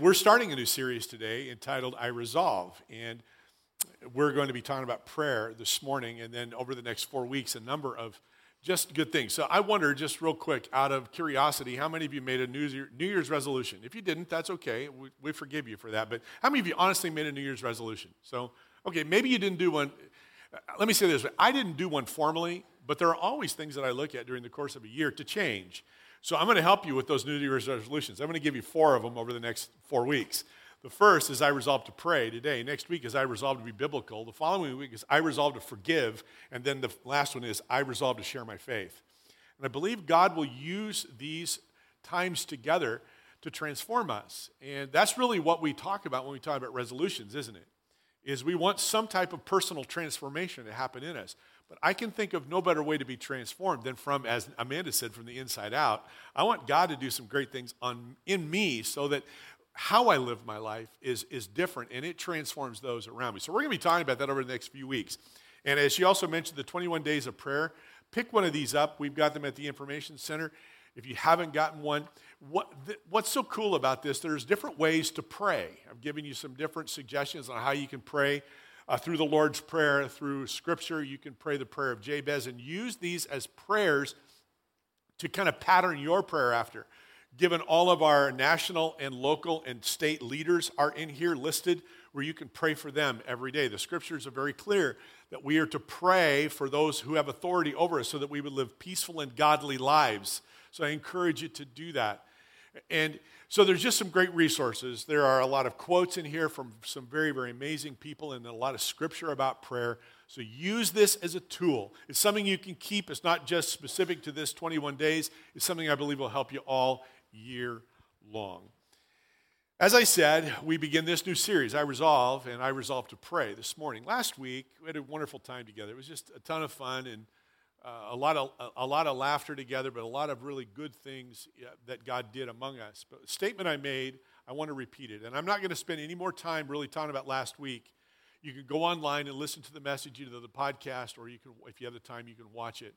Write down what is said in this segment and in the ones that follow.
We're starting a new series today entitled I Resolve. And we're going to be talking about prayer this morning and then over the next four weeks, a number of just good things. So I wonder, just real quick, out of curiosity, how many of you made a New, Year, New Year's resolution? If you didn't, that's okay. We, we forgive you for that. But how many of you honestly made a New Year's resolution? So, okay, maybe you didn't do one. Uh, let me say this I didn't do one formally, but there are always things that I look at during the course of a year to change. So I'm going to help you with those New Year's resolutions. I'm going to give you four of them over the next four weeks. The first is I resolve to pray today. Next week is I resolve to be biblical. The following week is I resolve to forgive. And then the last one is I resolve to share my faith. And I believe God will use these times together to transform us. And that's really what we talk about when we talk about resolutions, isn't it? Is we want some type of personal transformation to happen in us. But I can think of no better way to be transformed than from, as Amanda said, from the inside out. I want God to do some great things on, in me so that how I live my life is, is different and it transforms those around me. So we're going to be talking about that over the next few weeks. And as she also mentioned, the 21 days of prayer, pick one of these up. We've got them at the Information Center. If you haven't gotten one, what, th- what's so cool about this? There's different ways to pray. I'm giving you some different suggestions on how you can pray uh, through the Lord's Prayer, through Scripture, you can pray the prayer of Jabez and use these as prayers to kind of pattern your prayer after. Given all of our national and local and state leaders are in here listed, where you can pray for them every day. The scriptures are very clear that we are to pray for those who have authority over us so that we would live peaceful and godly lives. So I encourage you to do that. And so there's just some great resources. There are a lot of quotes in here from some very, very amazing people and a lot of scripture about prayer. So use this as a tool. It's something you can keep. It's not just specific to this 21 days. It's something I believe will help you all year long. As I said, we begin this new series, I Resolve, and I resolve to pray this morning. Last week, we had a wonderful time together. It was just a ton of fun and uh, a, lot of, a, lot of laughter together, but a lot of really good things that God did among us. But statement I made, I want to repeat it. And I'm not going to spend any more time really talking about last week. You can go online and listen to the message, either the podcast or you can, if you have the time, you can watch it.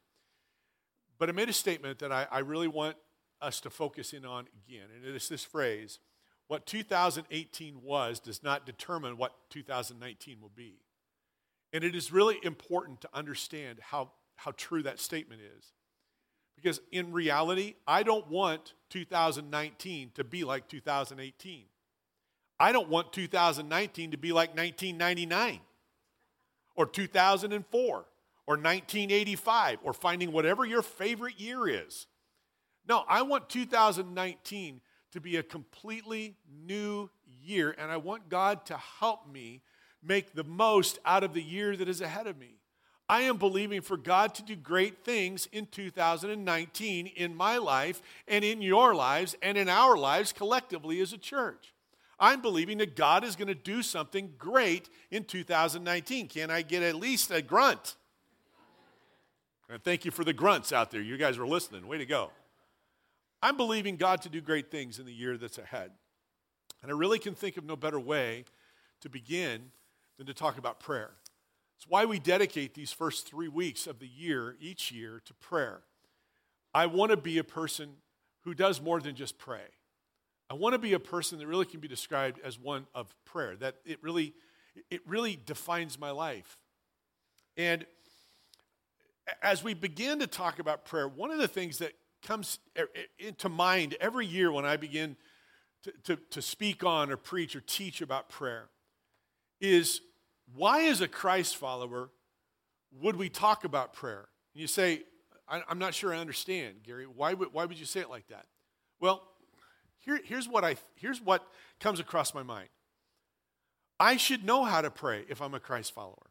But I made a statement that I, I really want us to focus in on again. And it is this phrase what 2018 was does not determine what 2019 will be. And it is really important to understand how how true that statement is. Because in reality, I don't want 2019 to be like 2018. I don't want 2019 to be like 1999 or 2004 or 1985 or finding whatever your favorite year is. No, I want 2019 to be a completely new year, and I want God to help me make the most out of the year that is ahead of me. I am believing for God to do great things in 2019 in my life and in your lives and in our lives collectively as a church. I'm believing that God is going to do something great in 2019. Can I get at least a grunt? And thank you for the grunts out there. You guys were listening. Way to go. I'm believing God to do great things in the year that's ahead. And I really can think of no better way to begin than to talk about prayer. It's why we dedicate these first three weeks of the year, each year, to prayer. I want to be a person who does more than just pray. I want to be a person that really can be described as one of prayer, that it really, it really defines my life. And as we begin to talk about prayer, one of the things that comes into mind every year when I begin to, to, to speak on or preach or teach about prayer is why, as a Christ follower, would we talk about prayer? And you say, I'm not sure I understand, Gary. Why would, why would you say it like that? Well, here, here's, what I, here's what comes across my mind I should know how to pray if I'm a Christ follower.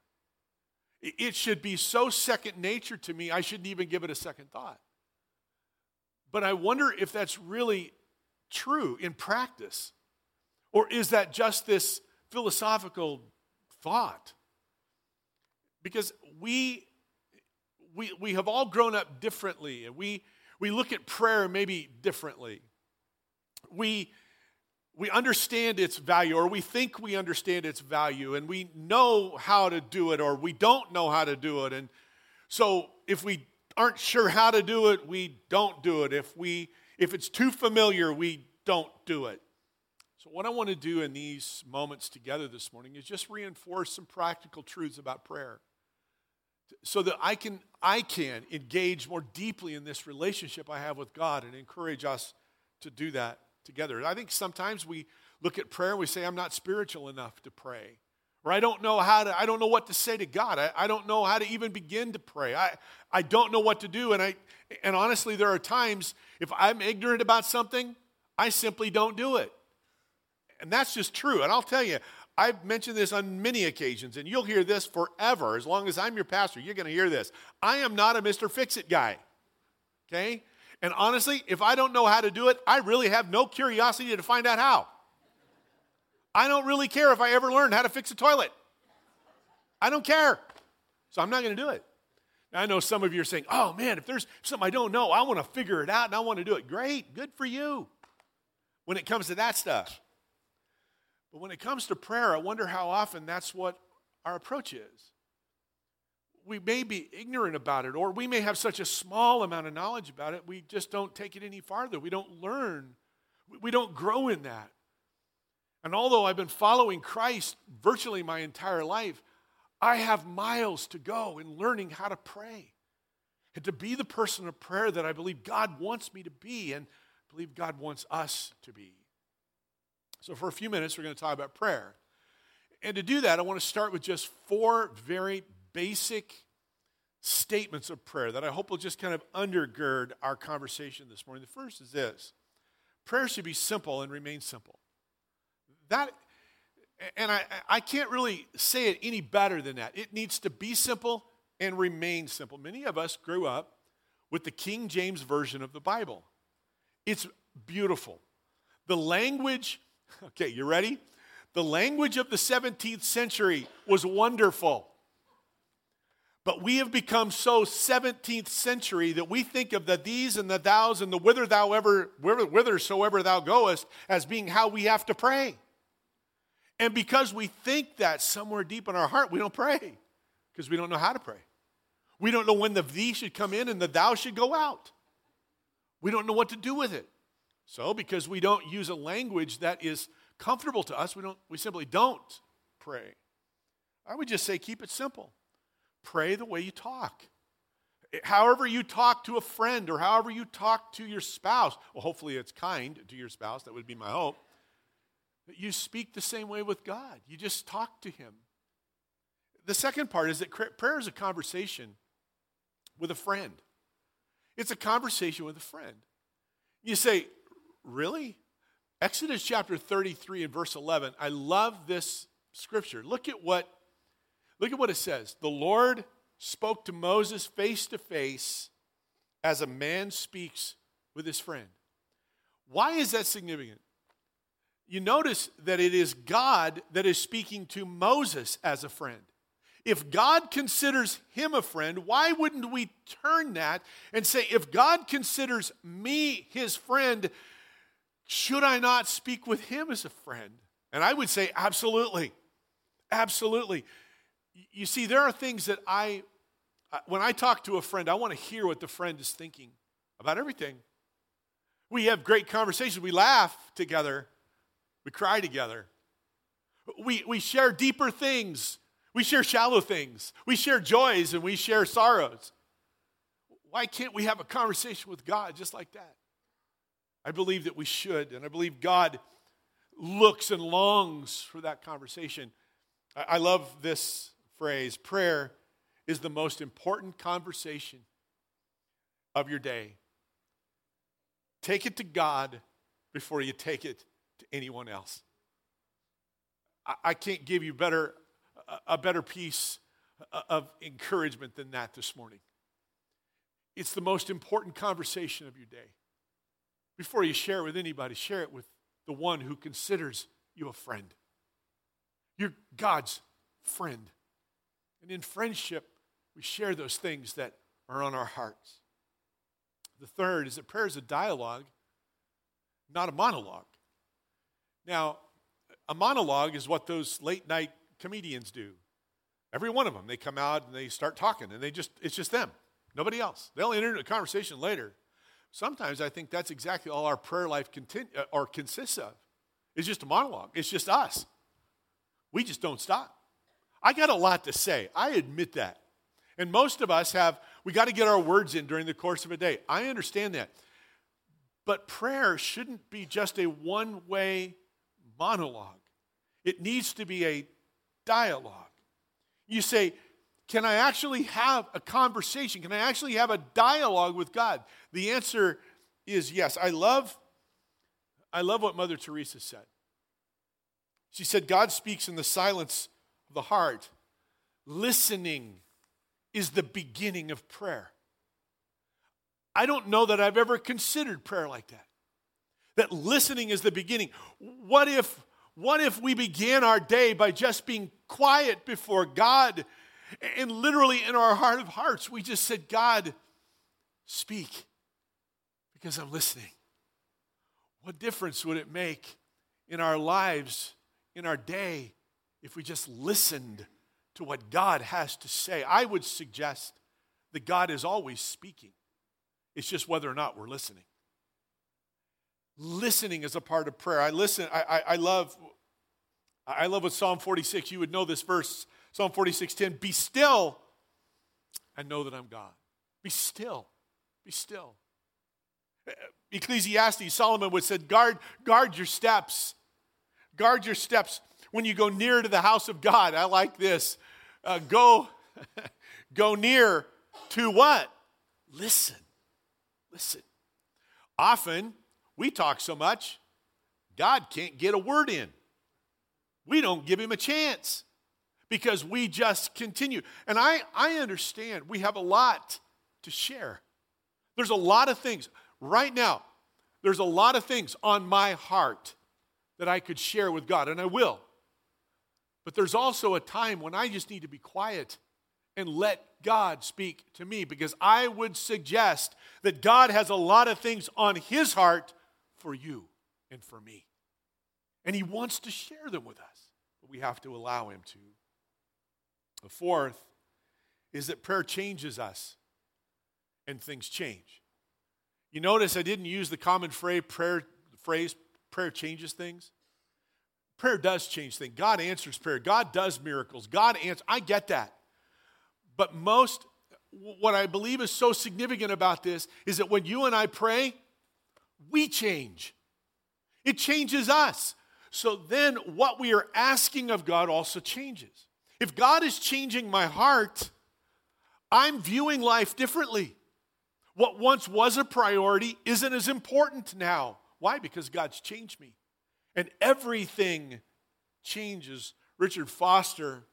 It should be so second nature to me, I shouldn't even give it a second thought. But I wonder if that's really true in practice. Or is that just this philosophical thought. Because we, we, we have all grown up differently, and we, we look at prayer maybe differently. We, we understand its value, or we think we understand its value, and we know how to do it, or we don't know how to do it. And so if we aren't sure how to do it, we don't do it. If, we, if it's too familiar, we don't do it. So, what I want to do in these moments together this morning is just reinforce some practical truths about prayer so that I can, I can engage more deeply in this relationship I have with God and encourage us to do that together. I think sometimes we look at prayer and we say, I'm not spiritual enough to pray. Or I don't know how to, I don't know what to say to God. I, I don't know how to even begin to pray. I, I don't know what to do. And I and honestly, there are times if I'm ignorant about something, I simply don't do it. And that's just true. And I'll tell you, I've mentioned this on many occasions, and you'll hear this forever. As long as I'm your pastor, you're going to hear this. I am not a Mr. Fix It guy. Okay? And honestly, if I don't know how to do it, I really have no curiosity to find out how. I don't really care if I ever learn how to fix a toilet. I don't care. So I'm not going to do it. Now, I know some of you are saying, oh man, if there's something I don't know, I want to figure it out and I want to do it. Great, good for you when it comes to that stuff. But when it comes to prayer, I wonder how often that's what our approach is. We may be ignorant about it, or we may have such a small amount of knowledge about it, we just don't take it any farther. We don't learn, we don't grow in that. And although I've been following Christ virtually my entire life, I have miles to go in learning how to pray and to be the person of prayer that I believe God wants me to be and believe God wants us to be. So, for a few minutes, we're going to talk about prayer. And to do that, I want to start with just four very basic statements of prayer that I hope will just kind of undergird our conversation this morning. The first is this prayer should be simple and remain simple. That, and I, I can't really say it any better than that. It needs to be simple and remain simple. Many of us grew up with the King James Version of the Bible. It's beautiful. The language Okay, you ready? The language of the 17th century was wonderful. But we have become so 17th century that we think of the these and the thous and the whither thou ever, whithersoever thou goest as being how we have to pray. And because we think that somewhere deep in our heart, we don't pray because we don't know how to pray. We don't know when the thee should come in and the thou should go out. We don't know what to do with it. So, because we don't use a language that is comfortable to us, we, don't, we simply don't pray. I would just say keep it simple. Pray the way you talk. Eh, however, you talk to a friend or however you talk to your spouse, well, hopefully it's kind to your spouse, that would be my hope. You speak the same way with God, you just talk to Him. The second part is that prayer is a conversation with a friend. It's a conversation with a friend. You say, Really? Exodus chapter 33 and verse 11. I love this scripture. Look at what look at what it says. The Lord spoke to Moses face to face as a man speaks with his friend. Why is that significant? You notice that it is God that is speaking to Moses as a friend. If God considers him a friend, why wouldn't we turn that and say, if God considers me his friend, should I not speak with him as a friend? And I would say, absolutely. Absolutely. You see, there are things that I, when I talk to a friend, I want to hear what the friend is thinking about everything. We have great conversations. We laugh together. We cry together. We, we share deeper things. We share shallow things. We share joys and we share sorrows. Why can't we have a conversation with God just like that? I believe that we should, and I believe God looks and longs for that conversation. I love this phrase prayer is the most important conversation of your day. Take it to God before you take it to anyone else. I can't give you better, a better piece uh, of encouragement than that this morning. It's the most important conversation of your day. Before you share it with anybody, share it with the one who considers you a friend. You're God's friend. And in friendship, we share those things that are on our hearts. The third is that prayer is a dialogue, not a monologue. Now, a monologue is what those late night comedians do. Every one of them, they come out and they start talking, and they just, it's just them, nobody else. They'll enter into a conversation later. Sometimes I think that's exactly all our prayer life continue, uh, or consists of It's just a monologue, it's just us. We just don't stop. I got a lot to say. I admit that. And most of us have, we got to get our words in during the course of a day. I understand that. But prayer shouldn't be just a one way monologue, it needs to be a dialogue. You say, Can I actually have a conversation? Can I actually have a dialogue with God? The answer is yes. I love, I love what Mother Teresa said. She said, God speaks in the silence of the heart. Listening is the beginning of prayer. I don't know that I've ever considered prayer like that. That listening is the beginning. What if what if we began our day by just being quiet before God and literally in our heart of hearts we just said, God, speak because I'm listening. What difference would it make in our lives, in our day, if we just listened to what God has to say? I would suggest that God is always speaking. It's just whether or not we're listening. Listening is a part of prayer. I listen, I, I, I love I love what Psalm 46, you would know this verse, Psalm 46, 10. Be still and know that I'm God. Be still. Be still. Ecclesiastes, Solomon would said, guard, guard your steps. Guard your steps when you go near to the house of God. I like this. Uh, go, go near to what? Listen. Listen. Often we talk so much, God can't get a word in. We don't give him a chance because we just continue. And I, I understand we have a lot to share. There's a lot of things. Right now, there's a lot of things on my heart that I could share with God, and I will. But there's also a time when I just need to be quiet and let God speak to me because I would suggest that God has a lot of things on His heart for you and for me. And He wants to share them with us, but we have to allow Him to. The fourth is that prayer changes us and things change. You notice I didn't use the common phrase prayer, phrase, prayer changes things. Prayer does change things. God answers prayer. God does miracles. God answers. I get that. But most, what I believe is so significant about this is that when you and I pray, we change. It changes us. So then what we are asking of God also changes. If God is changing my heart, I'm viewing life differently. What once was a priority isn't as important now. Why? Because God's changed me. And everything changes. Richard Foster,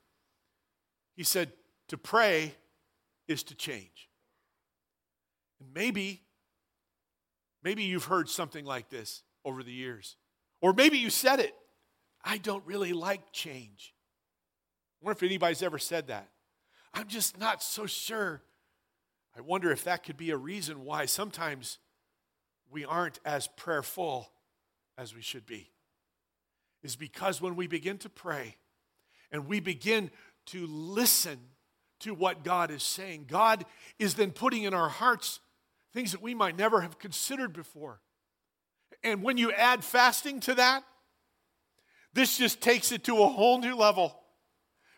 he said, to pray is to change. And maybe, maybe you've heard something like this over the years. Or maybe you said it. I don't really like change. I wonder if anybody's ever said that. I'm just not so sure I wonder if that could be a reason why sometimes we aren't as prayerful as we should be. Is because when we begin to pray and we begin to listen to what God is saying, God is then putting in our hearts things that we might never have considered before. And when you add fasting to that, this just takes it to a whole new level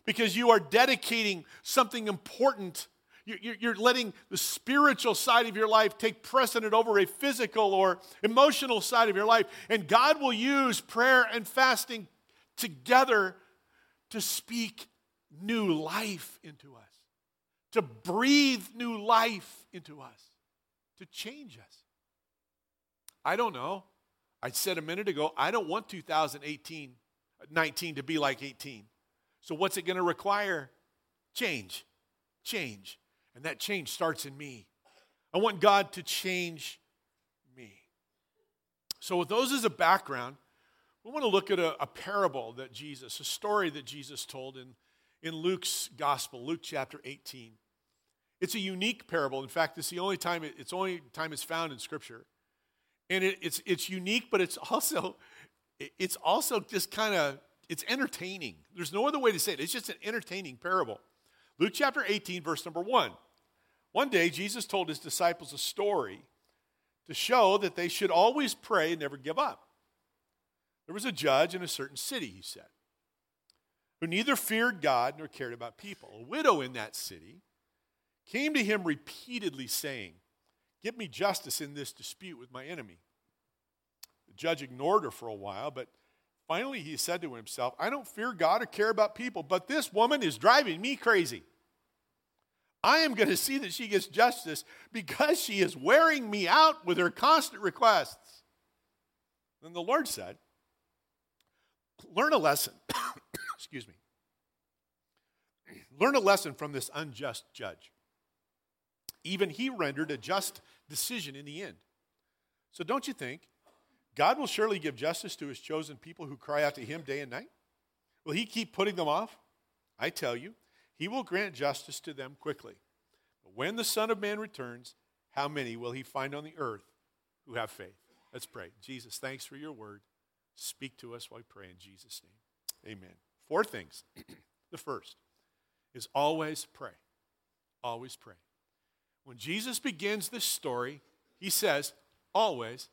because you are dedicating something important you're letting the spiritual side of your life take precedent over a physical or emotional side of your life. And God will use prayer and fasting together to speak new life into us, to breathe new life into us, to change us. I don't know. I said a minute ago, I don't want 2018, 19 to be like 18. So, what's it going to require? Change. Change. And that change starts in me. I want God to change me. So, with those as a background, we want to look at a, a, parable that Jesus, a story that Jesus told in, in Luke's gospel, Luke chapter 18. It's a unique parable. In fact, it's the only time it, it's only time it's found in Scripture. And it, it's, it's unique, but it's also, it's also just kind of, it's entertaining. There's no other way to say it. It's just an entertaining parable. Luke chapter 18, verse number 1. One day, Jesus told his disciples a story to show that they should always pray and never give up. There was a judge in a certain city, he said, who neither feared God nor cared about people. A widow in that city came to him repeatedly saying, Give me justice in this dispute with my enemy. The judge ignored her for a while, but finally he said to himself, I don't fear God or care about people, but this woman is driving me crazy. I am going to see that she gets justice because she is wearing me out with her constant requests. Then the Lord said, Learn a lesson. Excuse me. Learn a lesson from this unjust judge. Even he rendered a just decision in the end. So don't you think God will surely give justice to his chosen people who cry out to him day and night? Will he keep putting them off? I tell you, he will grant justice to them quickly. But when the Son of Man returns, how many will he find on the earth who have faith? Let's pray. Jesus, thanks for your word. Speak to us while we pray in Jesus' name. Amen. Four things. the first is always pray. Always pray. When Jesus begins this story, he says, always.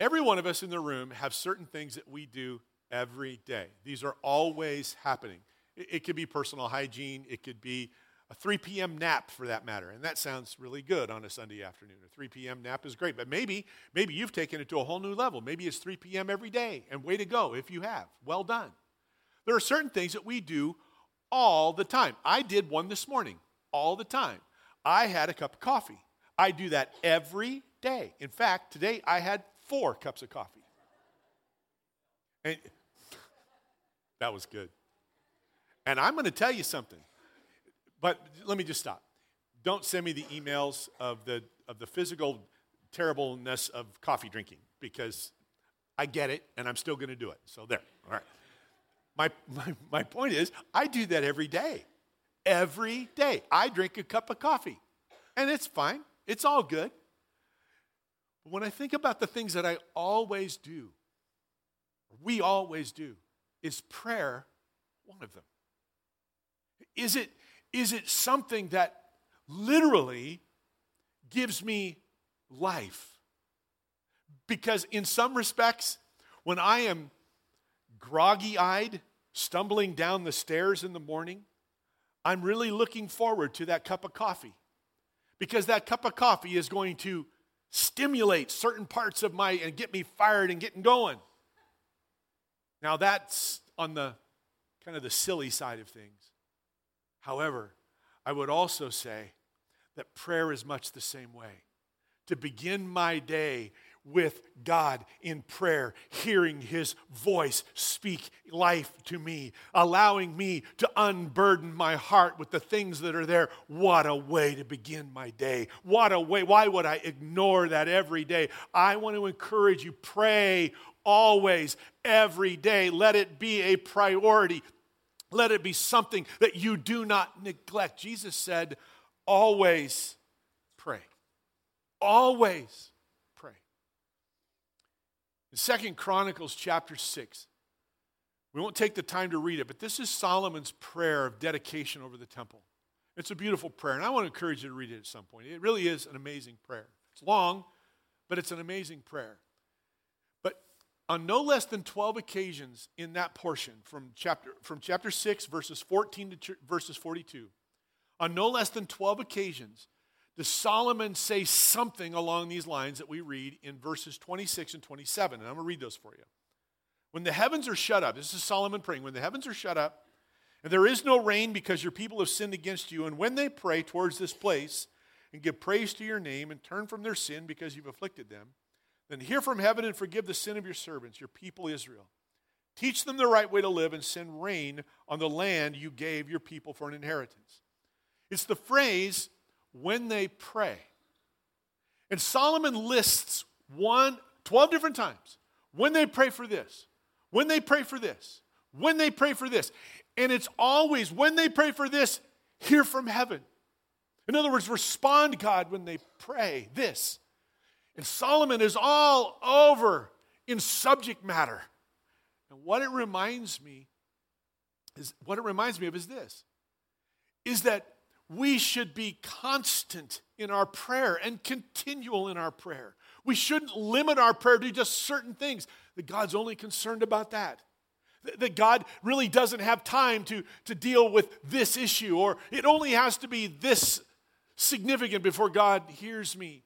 Every one of us in the room have certain things that we do every day. These are always happening. It, it could be personal hygiene, it could be a 3 p.m. nap for that matter. And that sounds really good on a Sunday afternoon. A 3 p.m. nap is great, but maybe maybe you've taken it to a whole new level. Maybe it's 3 p.m. every day. And way to go if you have. Well done. There are certain things that we do all the time. I did one this morning all the time. I had a cup of coffee. I do that every day. In fact, today I had 4 cups of coffee. And that was good. And I'm going to tell you something. But let me just stop. Don't send me the emails of the, of the physical terribleness of coffee drinking because I get it and I'm still going to do it. So, there. All right. My, my, my point is, I do that every day. Every day. I drink a cup of coffee and it's fine, it's all good. But when I think about the things that I always do, we always do, is prayer one of them? Is it is it something that literally gives me life? Because in some respects, when I am groggy eyed, stumbling down the stairs in the morning, I'm really looking forward to that cup of coffee. Because that cup of coffee is going to stimulate certain parts of my and get me fired and getting going. Now that's on the kind of the silly side of things. However, I would also say that prayer is much the same way. To begin my day with God in prayer, hearing His voice speak life to me, allowing me to unburden my heart with the things that are there. What a way to begin my day. What a way. Why would I ignore that every day? I want to encourage you pray always, every day. Let it be a priority. Let it be something that you do not neglect. Jesus said, always pray. Always Second Chronicles chapter 6, we won't take the time to read it, but this is Solomon's prayer of dedication over the temple. It's a beautiful prayer, and I want to encourage you to read it at some point. It really is an amazing prayer. It's long, but it's an amazing prayer But on no less than 12 occasions in that portion from chapter, from chapter 6, verses 14 to verses 42, on no less than 12 occasions, does Solomon say something along these lines that we read in verses 26 and 27? And I'm going to read those for you. When the heavens are shut up, this is Solomon praying, when the heavens are shut up, and there is no rain because your people have sinned against you, and when they pray towards this place and give praise to your name and turn from their sin because you've afflicted them, then hear from heaven and forgive the sin of your servants, your people Israel. Teach them the right way to live and send rain on the land you gave your people for an inheritance. It's the phrase, when they pray. And Solomon lists one, 12 different times. When they pray for this, when they pray for this, when they pray for this. And it's always when they pray for this, hear from heaven. In other words, respond, God, when they pray this. And Solomon is all over in subject matter. And what it reminds me is what it reminds me of is this is that we should be constant in our prayer and continual in our prayer. We shouldn't limit our prayer to just certain things. That God's only concerned about that. That God really doesn't have time to, to deal with this issue, or it only has to be this significant before God hears me.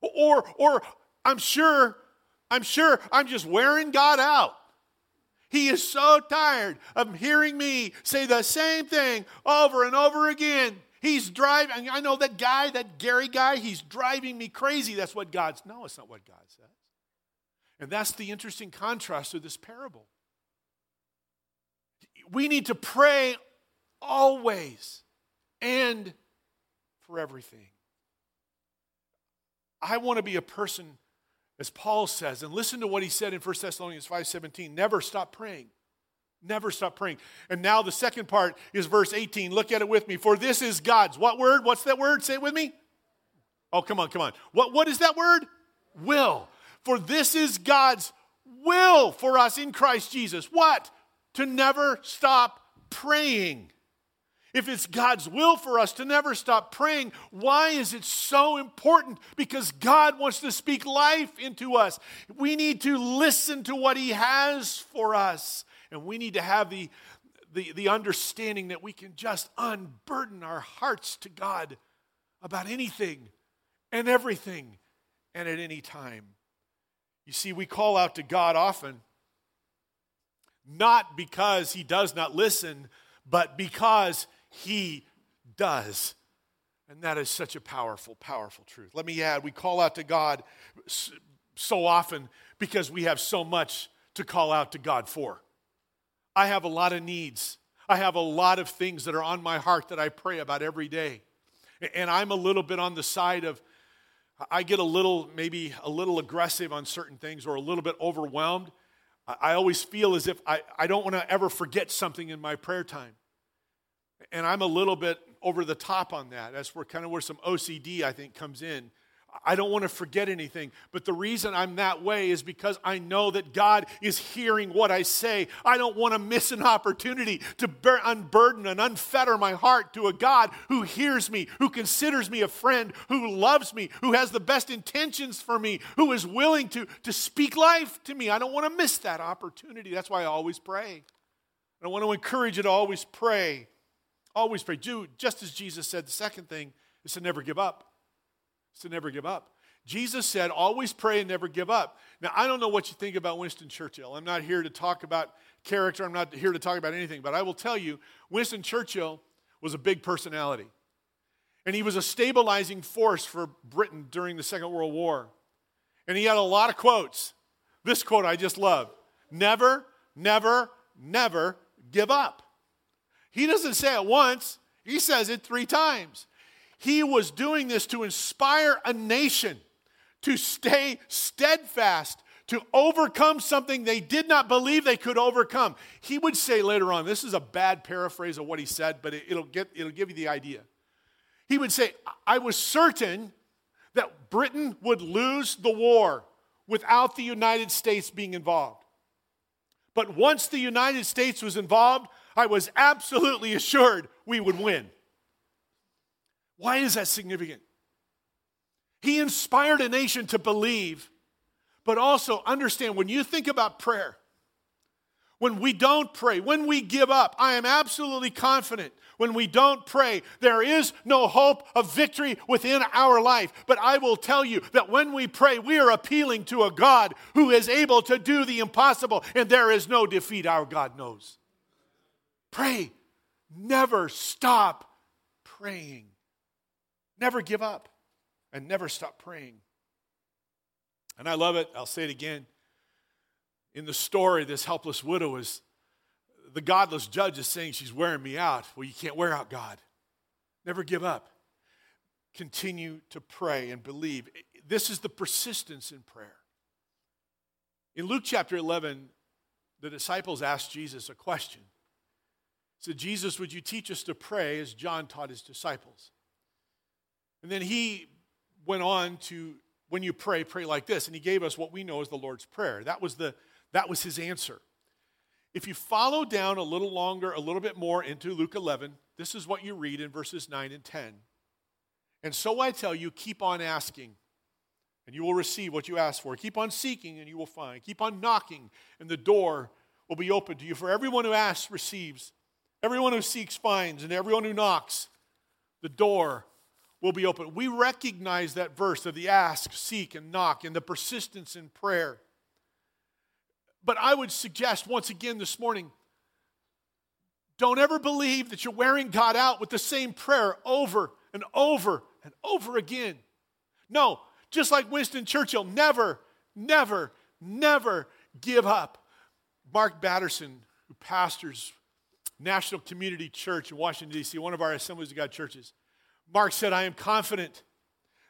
Or, or I'm sure, I'm sure I'm just wearing God out. He is so tired of hearing me say the same thing over and over again. He's driving, I know that guy, that Gary guy, he's driving me crazy. That's what God's, no, it's not what God says. And that's the interesting contrast of this parable. We need to pray always and for everything. I want to be a person, as Paul says, and listen to what he said in 1 Thessalonians 5:17, never stop praying. Never stop praying. And now the second part is verse 18. Look at it with me. For this is God's. What word? What's that word? Say it with me. Oh, come on, come on. What, what is that word? Will. For this is God's will for us in Christ Jesus. What? To never stop praying. If it's God's will for us to never stop praying, why is it so important? Because God wants to speak life into us. We need to listen to what He has for us. And we need to have the, the, the understanding that we can just unburden our hearts to God about anything and everything and at any time. You see, we call out to God often, not because He does not listen, but because He does. And that is such a powerful, powerful truth. Let me add, we call out to God so often because we have so much to call out to God for. I have a lot of needs. I have a lot of things that are on my heart that I pray about every day. And I'm a little bit on the side of, I get a little, maybe a little aggressive on certain things or a little bit overwhelmed. I always feel as if I, I don't want to ever forget something in my prayer time. And I'm a little bit over the top on that. That's where kind of where some OCD, I think, comes in. I don't want to forget anything. But the reason I'm that way is because I know that God is hearing what I say. I don't want to miss an opportunity to unburden and unfetter my heart to a God who hears me, who considers me a friend, who loves me, who has the best intentions for me, who is willing to, to speak life to me. I don't want to miss that opportunity. That's why I always pray. I want to encourage you to always pray. Always pray. Do just as Jesus said. The second thing is to never give up It's to never give up. Jesus said, always pray and never give up. Now, I don't know what you think about Winston Churchill. I'm not here to talk about character, I'm not here to talk about anything, but I will tell you, Winston Churchill was a big personality. And he was a stabilizing force for Britain during the Second World War. And he had a lot of quotes. This quote I just love Never, never, never give up. He doesn't say it once, he says it three times. He was doing this to inspire a nation to stay steadfast, to overcome something they did not believe they could overcome. He would say later on, this is a bad paraphrase of what he said, but it, will get, it'll give you the idea. He would say, I was certain that Britain would lose the war without the United States being involved. But once the United States was involved, I was absolutely assured we would win. Why is that significant? He inspired a nation to believe, but also understand when you think about prayer, when we don't pray, when we give up, I am absolutely confident when we don't pray, there is no hope of victory within our life. But I will tell you that when we pray, we are appealing to a God who is able to do the impossible, and there is no defeat our God knows. Pray. Never stop praying. Never give up and never stop praying. And I love it. I'll say it again. In the story, this helpless widow is the godless judge is saying she's wearing me out. Well, you can't wear out God. Never give up. Continue to pray and believe. This is the persistence in prayer. In Luke chapter 11, the disciples asked Jesus a question. Said, Jesus, would you teach us to pray as John taught his disciples? And then he went on to, when you pray, pray like this. And he gave us what we know as the Lord's Prayer. That was, the, that was his answer. If you follow down a little longer, a little bit more into Luke 11, this is what you read in verses 9 and 10. And so I tell you, keep on asking, and you will receive what you ask for. Keep on seeking, and you will find. Keep on knocking, and the door will be open to you. For everyone who asks receives, everyone who seeks finds, and everyone who knocks, the door will be open. We recognize that verse of the ask, seek, and knock, and the persistence in prayer. But I would suggest once again this morning don't ever believe that you're wearing God out with the same prayer over and over and over again. No, just like Winston Churchill, never, never, never give up. Mark Batterson, who pastors National Community Church in Washington, D.C., one of our Assemblies of God churches, Mark said, I am confident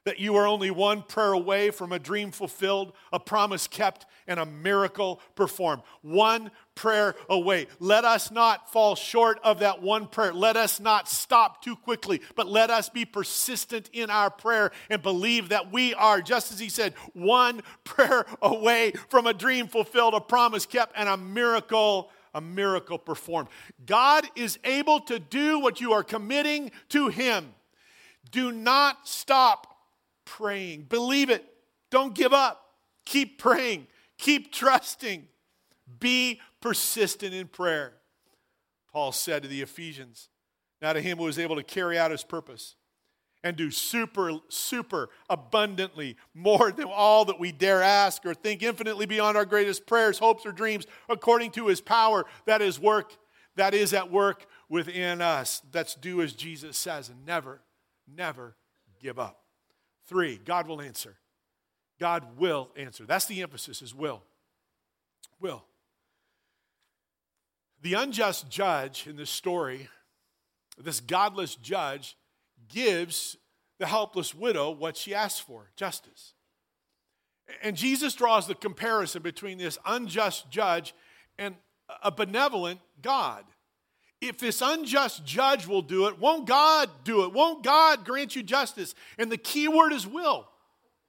that you are only one prayer away from a dream fulfilled, a promise kept, and a miracle performed. One prayer away. Let us not fall short of that one prayer. Let us not stop too quickly, but let us be persistent in our prayer and believe that we are, just as he said, one prayer away from a dream fulfilled, a promise kept, and a miracle a miracle performed. God is able to do what you are committing to him. Do not stop praying. Believe it. Don't give up. Keep praying. Keep trusting. Be persistent in prayer. Paul said to the Ephesians, now to him who was able to carry out his purpose and do super, super abundantly more than all that we dare ask or think, infinitely beyond our greatest prayers, hopes, or dreams, according to his power that is work, that is at work within us. Let's do as Jesus says and never never give up. Three, God will answer. God will answer. That's the emphasis, is will. Will. The unjust judge in this story, this godless judge, gives the helpless widow what she asks for justice. And Jesus draws the comparison between this unjust judge and a benevolent God. If this unjust judge will do it, won't God do it? Won't God grant you justice? And the key word is will.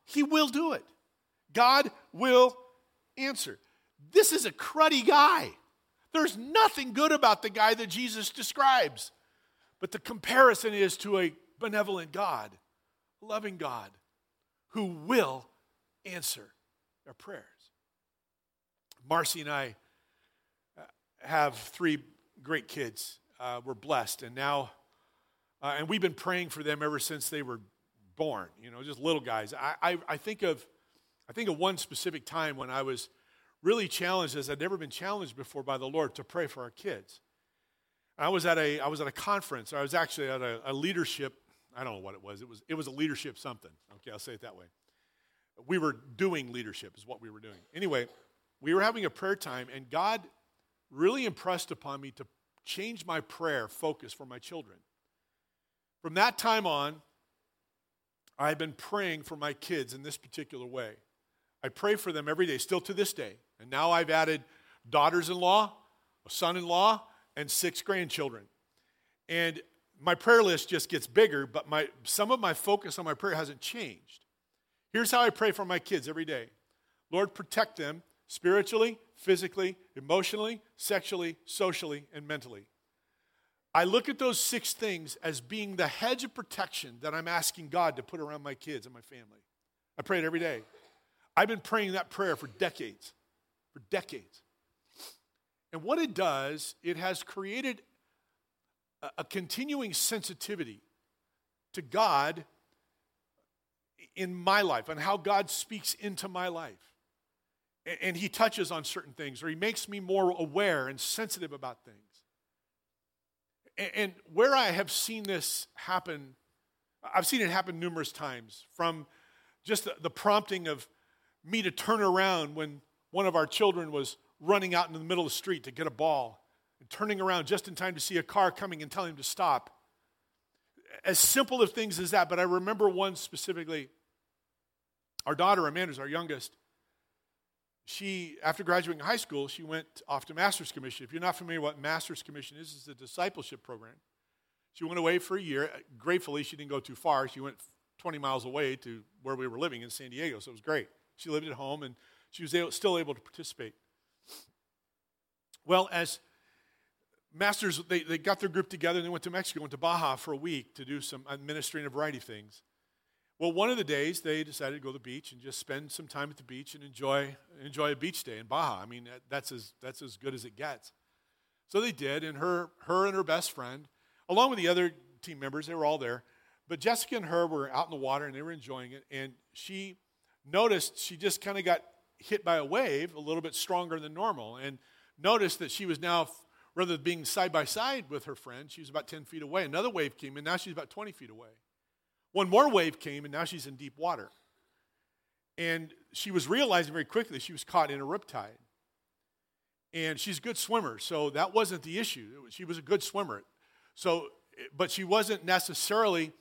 He will do it. God will answer. This is a cruddy guy. There's nothing good about the guy that Jesus describes. But the comparison is to a benevolent God, loving God, who will answer our prayers. Marcy and I uh, have three great kids. Uh, we're blessed. And now, uh, and we've been praying for them ever since they were born, you know, just little guys. I, I, I, think of, I think of one specific time when I was really challenged, as I'd never been challenged before by the Lord, to pray for our kids. I was at a, I was at a conference. I was actually at a, a leadership, I don't know what it was. It was, it was a leadership something. Okay, I'll say it that way. We were doing leadership, is what we were doing. Anyway, we were having a prayer time, and God really impressed upon me to change my prayer focus for my children. From that time on, I've been praying for my kids in this particular way. I pray for them every day, still to this day. And now I've added daughters in law, a son in law, and six grandchildren. And my prayer list just gets bigger, but my, some of my focus on my prayer hasn't changed. Here's how I pray for my kids every day Lord, protect them spiritually, physically, emotionally, sexually, socially, and mentally. I look at those six things as being the hedge of protection that I'm asking God to put around my kids and my family. I pray it every day. I've been praying that prayer for decades, for decades. And what it does, it has created a, continuing sensitivity to God in my life and how God speaks into my life and he touches on certain things, or he makes me more aware and sensitive about things. And where I have seen this happen, I've seen it happen numerous times from just the prompting of me to turn around when one of our children was running out in the middle of the street to get a ball, and turning around just in time to see a car coming and telling him to stop. As simple of things as that, but I remember one specifically. Our daughter, Amanda's our youngest, she, after graduating high school, she went off to Master's Commission. If you're not familiar with what Master's Commission is, it's a discipleship program. She went away for a year. Gratefully, she didn't go too far. She went 20 miles away to where we were living in San Diego, so it was great. She lived at home and she was able, still able to participate. Well, as masters, they, they got their group together and they went to Mexico, went to Baja for a week to do some administrative variety of things. Well, one of the days they decided to go to the beach and just spend some time at the beach and enjoy, enjoy a beach day in Baja. I mean, that's as, that's as good as it gets. So they did, and her, her and her best friend, along with the other team members, they were all there. But Jessica and her were out in the water and they were enjoying it. And she noticed she just kind of got hit by a wave a little bit stronger than normal and noticed that she was now, rather than being side by side with her friend, she was about 10 feet away. Another wave came and now she's about 20 feet away. One more wave came and now she's in deep water. And she was realizing very quickly she was caught in a riptide. And she's a good swimmer, so that wasn't the issue. She was a good swimmer. So, but she wasn't necessarily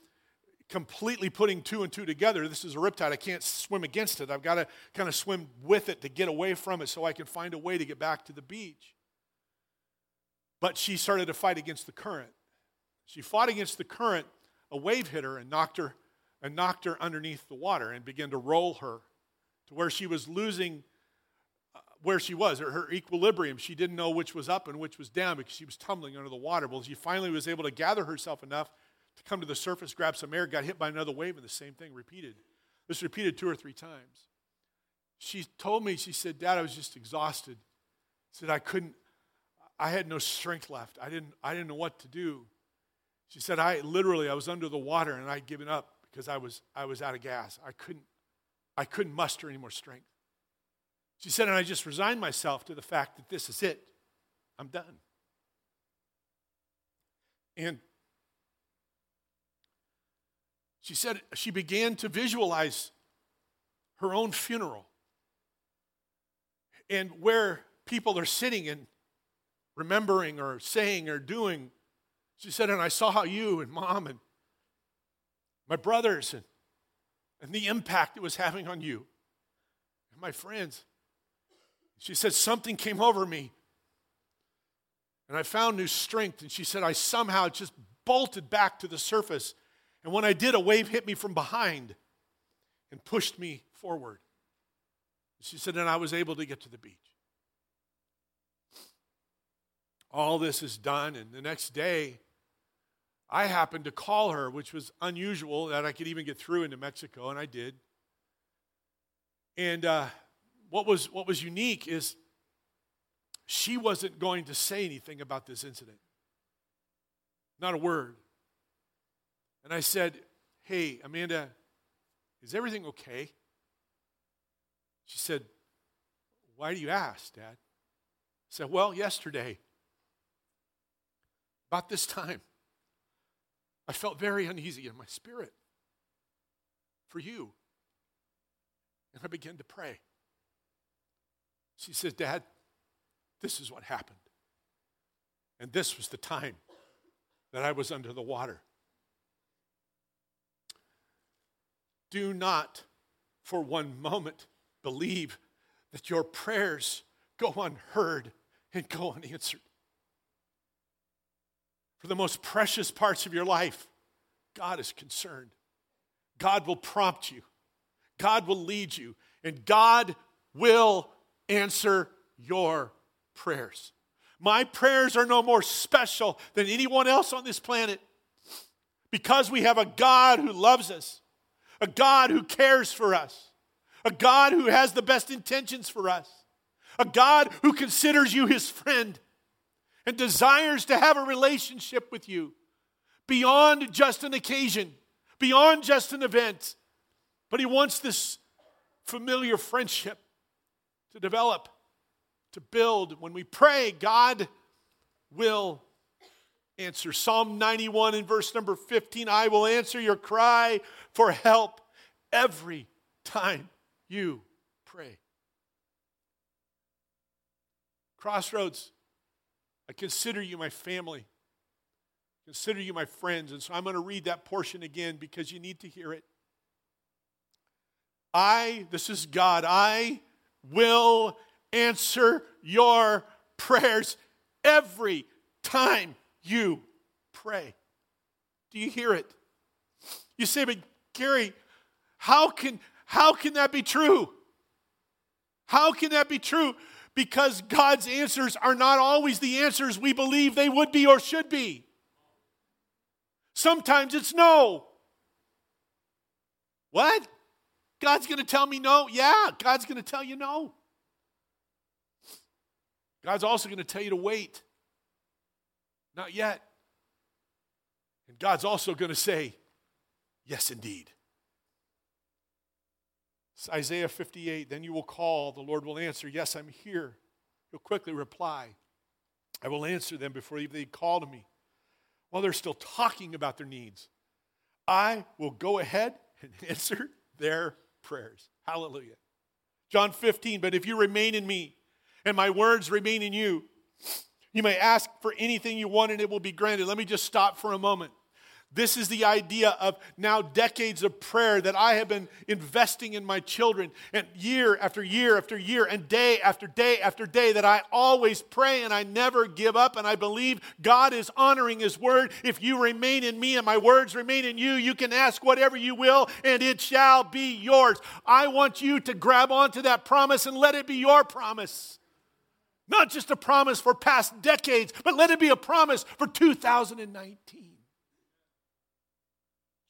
completely putting two and two together. This is a riptide. I can't swim against it. I've got to kind of swim with it to get away from it so I can find a way to get back to the beach. But she started to fight against the current. She fought against the current. A wave hit her and knocked her and knocked her underneath the water and began to roll her to where she was losing uh, where she was, her, her equilibrium. She didn't know which was up and which was down because she was tumbling under the water. Well, she finally was able to gather herself enough to come to the surface, grab some air, got hit by another wave, and the same thing repeated. This repeated two or three times. She told me, she said, Dad, I was just exhausted. She said, I couldn't, I had no strength left. I didn't, I didn't know what to do. She said, I literally, I was under the water and I'd given up because I was, I was out of gas. I couldn't, I couldn't muster any more strength. She said, and I just resigned myself to the fact that this is it. I'm done. And she said she began to visualize her own funeral and where people are sitting and remembering or saying or doing. She said, and I saw how you and mom and my brothers and, and the impact it was having on you and my friends. She said, something came over me and I found new strength. And she said, I somehow just bolted back to the surface and when I did, a wave hit me from behind and pushed me forward. She said, and I was able to get to the beach. All this is done, and the next day, I happened to call her, which was unusual that I could even get through into Mexico, and I did. And uh, what, was, what was unique is she wasn't going to say anything about this incident. Not a word. And I said, Hey, Amanda, is everything okay? She said, Why do you ask, Dad? I said, Well, yesterday, about this time, I felt very uneasy in my spirit for you. And I began to pray. She said, Dad, this is what happened. And this was the time that I was under the water. Do not for one moment believe that your prayers go unheard and go unanswered. For the most precious parts of your life, God is concerned. God will prompt you, God will lead you, and God will answer your prayers. My prayers are no more special than anyone else on this planet because we have a God who loves us a God who cares for us, a God who has the best intentions for us, a God who considers you his friend and desires to have a relationship with you beyond just an occasion, beyond just an event, but he wants this familiar friendship to develop, to build. When we pray, God will answer. Psalm 91 in verse number 15 I will answer your cry for help every time you pray. Crossroads, I consider you my family. Consider you my friends. And so I'm going to read that portion again because you need to hear it. I, this is God, I will answer your prayers every time you pray. Do you hear it? You say, but Gary, how can, how can that be true? How can that be true? Because God's answers are not always the answers we believe they would be or should be. Sometimes it's no. What? God's going to tell me no? Yeah, God's going to tell you no. God's also going to tell you to wait. Not yet. And God's also going to say, Yes, indeed. Isaiah 58. Then you will call, the Lord will answer, Yes, I'm here. He'll quickly reply, I will answer them before they call to me. While they're still talking about their needs, I will go ahead and answer their prayers. Hallelujah. John 15, but if you remain in me and my words remain in you, you may ask for anything you want and it will be granted. Let me just stop for a moment. This is the idea of now decades of prayer that I have been investing in my children, and year after year after year, and day after day after day, that I always pray and I never give up. And I believe God is honoring His word. If you remain in me and my words remain in you, you can ask whatever you will, and it shall be yours. I want you to grab onto that promise and let it be your promise. Not just a promise for past decades, but let it be a promise for 2019.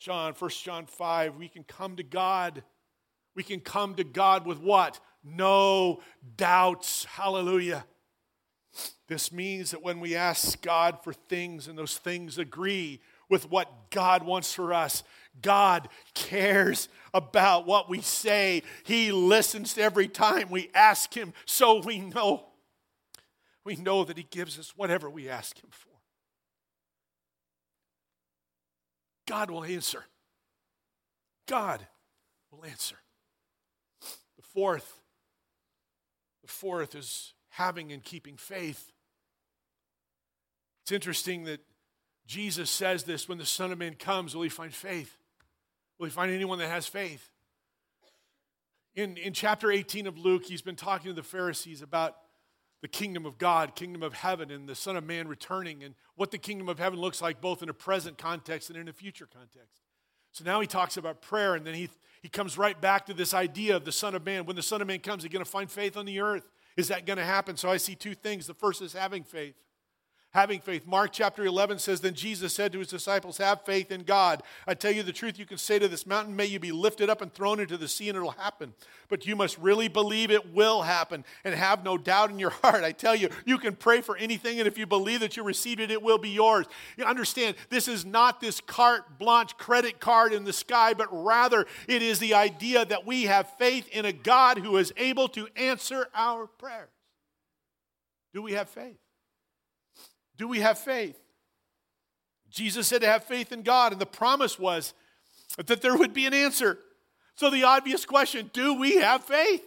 John, 1 John 5, we can come to God. We can come to God with what? No doubts. Hallelujah. This means that when we ask God for things and those things agree with what God wants for us, God cares about what we say. He listens to every time we ask Him, so we know. We know that He gives us whatever we ask Him for. God will answer. God will answer. The fourth, the fourth is having and keeping faith. It's interesting that Jesus says this when the Son of Man comes, will he find faith? Will he find anyone that has faith? In, in chapter 18 of Luke, he's been talking to the Pharisees about the kingdom of God, kingdom of heaven, and the Son of Man returning, and what the kingdom of heaven looks like both in a present context and in a future context. So now he talks about prayer, and then he, he comes right back to this idea of the Son of Man. When the Son of Man comes, he's going to find faith on the earth. Is that going to happen? So I see two things. The first is having faith having faith. Mark chapter 11 says, Then Jesus said to his disciples, Have faith in God. I tell you the truth, you can say to this mountain, May you be lifted up and thrown into the sea, and it'll happen. But you must really believe it will happen and have no doubt in your heart. I tell you, you can pray for anything, and if you believe that you received it, it will be yours. You understand, this is not this carte blanche credit card in the sky, but rather it is the idea that we have faith in a God who is able to answer our prayers. Do we have faith? Do we have faith? Jesus said to have faith in God, and the promise was that there would be an answer. So, the obvious question do we have faith?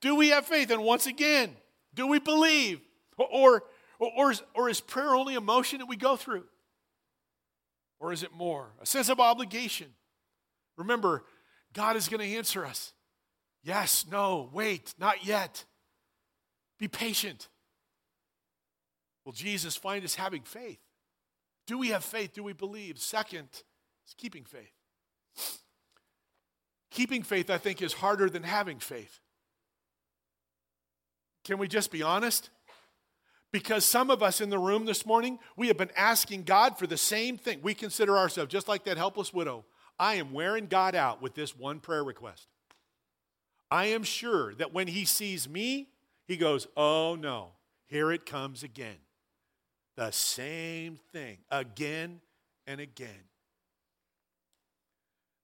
Do we have faith? And once again, do we believe? Or, or, or, is, or is prayer only a motion that we go through? Or is it more? A sense of obligation. Remember, God is going to answer us. Yes, no, wait, not yet. Be patient. Will Jesus find us having faith? Do we have faith? Do we believe? Second is keeping faith. Keeping faith, I think, is harder than having faith. Can we just be honest? Because some of us in the room this morning, we have been asking God for the same thing. We consider ourselves just like that helpless widow. I am wearing God out with this one prayer request. I am sure that when he sees me, he goes, Oh no, here it comes again. The same thing again and again.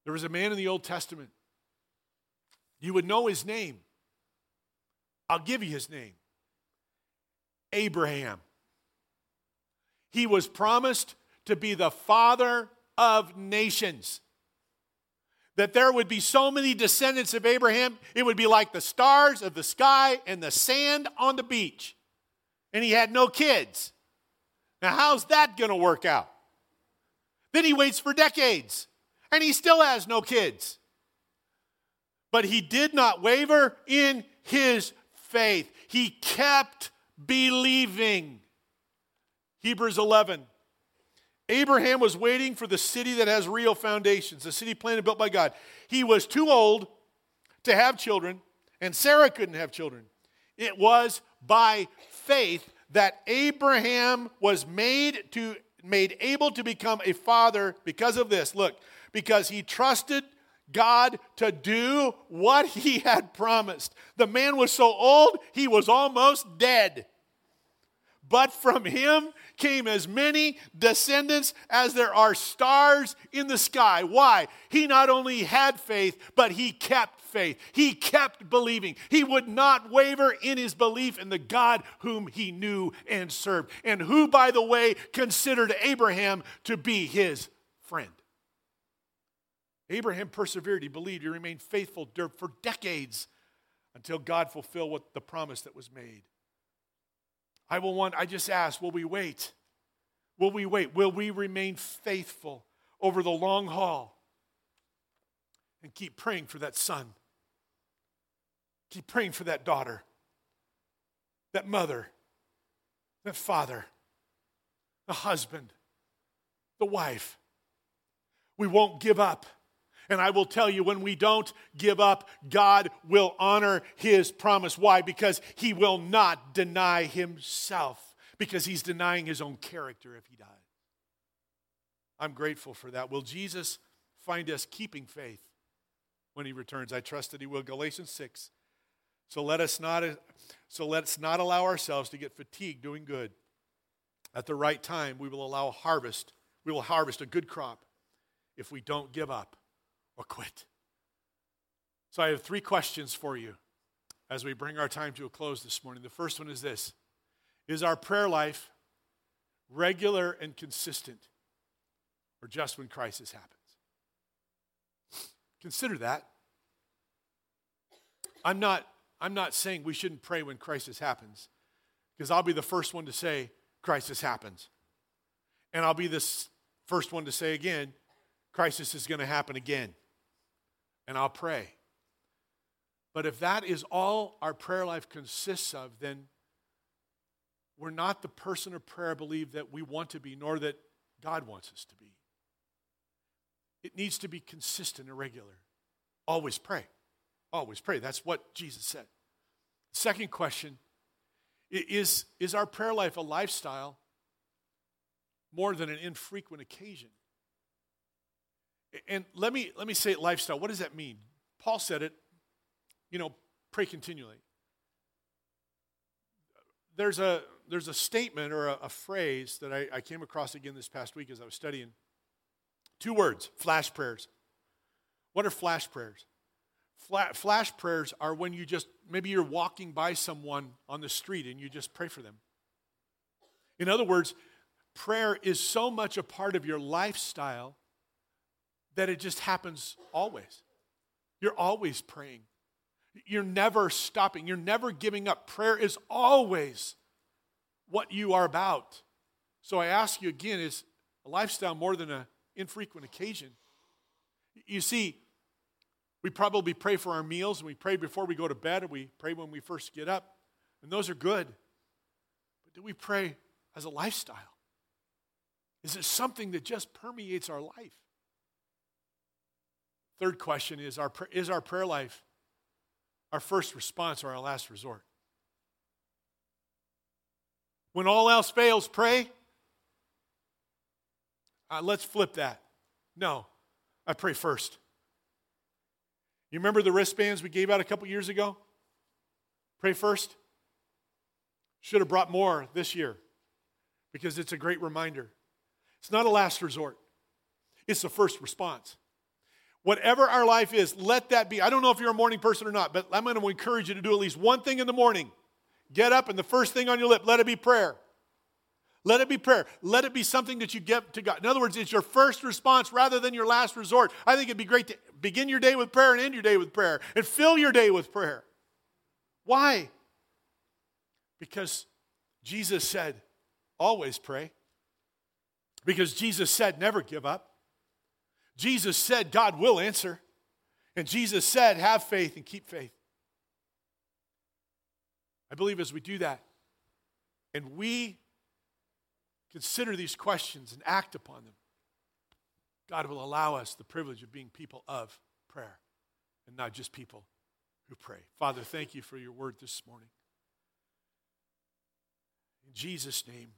There was a man in the Old Testament. You would know his name. I'll give you his name Abraham. He was promised to be the father of nations. That there would be so many descendants of Abraham, it would be like the stars of the sky and the sand on the beach. And he had no kids. Now, how's that going to work out? Then he waits for decades and he still has no kids. But he did not waver in his faith, he kept believing. Hebrews 11. Abraham was waiting for the city that has real foundations, the city planted built by God. He was too old to have children, and Sarah couldn't have children. It was by faith that Abraham was made to made able to become a father because of this. Look, because he trusted God to do what he had promised. The man was so old, he was almost dead. But from him came as many descendants as there are stars in the sky. Why? He not only had faith, but he kept faith. He kept believing. He would not waver in his belief in the God whom he knew and served, and who, by the way, considered Abraham to be his friend. Abraham persevered. He believed. He remained faithful for decades until God fulfilled what the promise that was made. I will want, I just ask, will we wait? Will we wait? Will we remain faithful over the long haul and keep praying for that son? Keep praying for that daughter, that mother, that father, the husband, the wife. We won't give up. And I will tell you, when we don't give up, God will honor his promise. Why? Because he will not deny himself, because he's denying his own character if he does. I'm grateful for that. Will Jesus find us keeping faith when he returns? I trust that he will. Galatians 6. So let us not, so let's not allow ourselves to get fatigued doing good. At the right time, we will allow harvest. We will harvest a good crop if we don't give up or quit. So I have three questions for you as we bring our time to a close this morning. The first one is this Is our prayer life regular and consistent, or just when crisis happens? Consider that. I'm not, I'm not saying we shouldn't pray when crisis happens, because I'll be the first one to say, crisis happens. And I'll be the first one to say again, crisis is going to happen again and I'll pray. But if that is all our prayer life consists of, then we're not the person of prayer believe that we want to be, nor that God wants us to be. It needs to be consistent and regular. Always pray. Always pray. That's what Jesus said. Second question is, is our prayer life a lifestyle more than an infrequent occasion? And let me, let me say lifestyle. What does that mean? Paul said it, you know, pray continually. There's a, there's a statement or a, a phrase that I, I came across again this past week as I was studying. Two words flash prayers. What are flash prayers? Flash prayers are when you just, maybe you're walking by someone on the street and you just pray for them. In other words, prayer is so much a part of your lifestyle that it just happens always. You're always praying. You're never stopping. You're never giving up. Prayer is always what you are about. So I ask you again is a lifestyle more than an infrequent occasion? You see, we probably pray for our meals and we pray before we go to bed and we pray when we first get up, and those are good. But do we pray as a lifestyle? Is it something that just permeates our life? Third question is our, is our prayer life our first response or our last resort? When all else fails, pray. Uh, let's flip that. No, I pray first. You remember the wristbands we gave out a couple years ago? Pray first. Should have brought more this year because it's a great reminder. It's not a last resort, it's the first response. Whatever our life is, let that be. I don't know if you're a morning person or not, but I'm going to encourage you to do at least one thing in the morning. Get up, and the first thing on your lip, let it be prayer. Let it be prayer. Let it be something that you give to God. In other words, it's your first response rather than your last resort. I think it'd be great to begin your day with prayer and end your day with prayer and fill your day with prayer. Why? Because Jesus said, always pray. Because Jesus said, never give up. Jesus said God will answer. And Jesus said, have faith and keep faith. I believe as we do that and we consider these questions and act upon them, God will allow us the privilege of being people of prayer and not just people who pray. Father, thank you for your word this morning. In Jesus' name,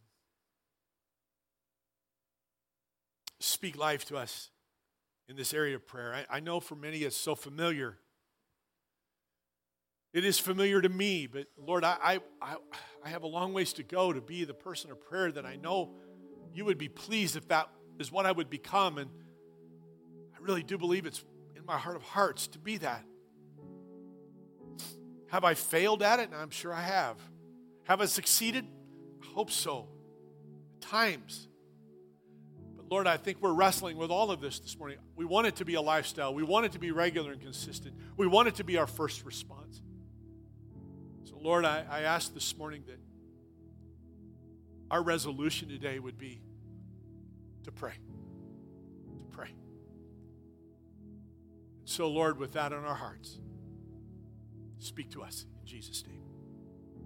speak life to us in this area of prayer. I, I know for many it's so familiar. It is familiar to me, but Lord, I, I, I have a long ways to go to be the person of prayer that I know you would be pleased if that is what I would become. And I really do believe it's in my heart of hearts to be that. Have I failed at it? I'm sure I have. Have I succeeded? I hope so. Times. Lord, I think we're wrestling with all of this this morning. We want it to be a lifestyle, we want it to be regular and consistent, we want it to be our first response. So, Lord, I, I ask this morning that our resolution today would be to pray. To pray. So, Lord, with that in our hearts, speak to us in Jesus' name.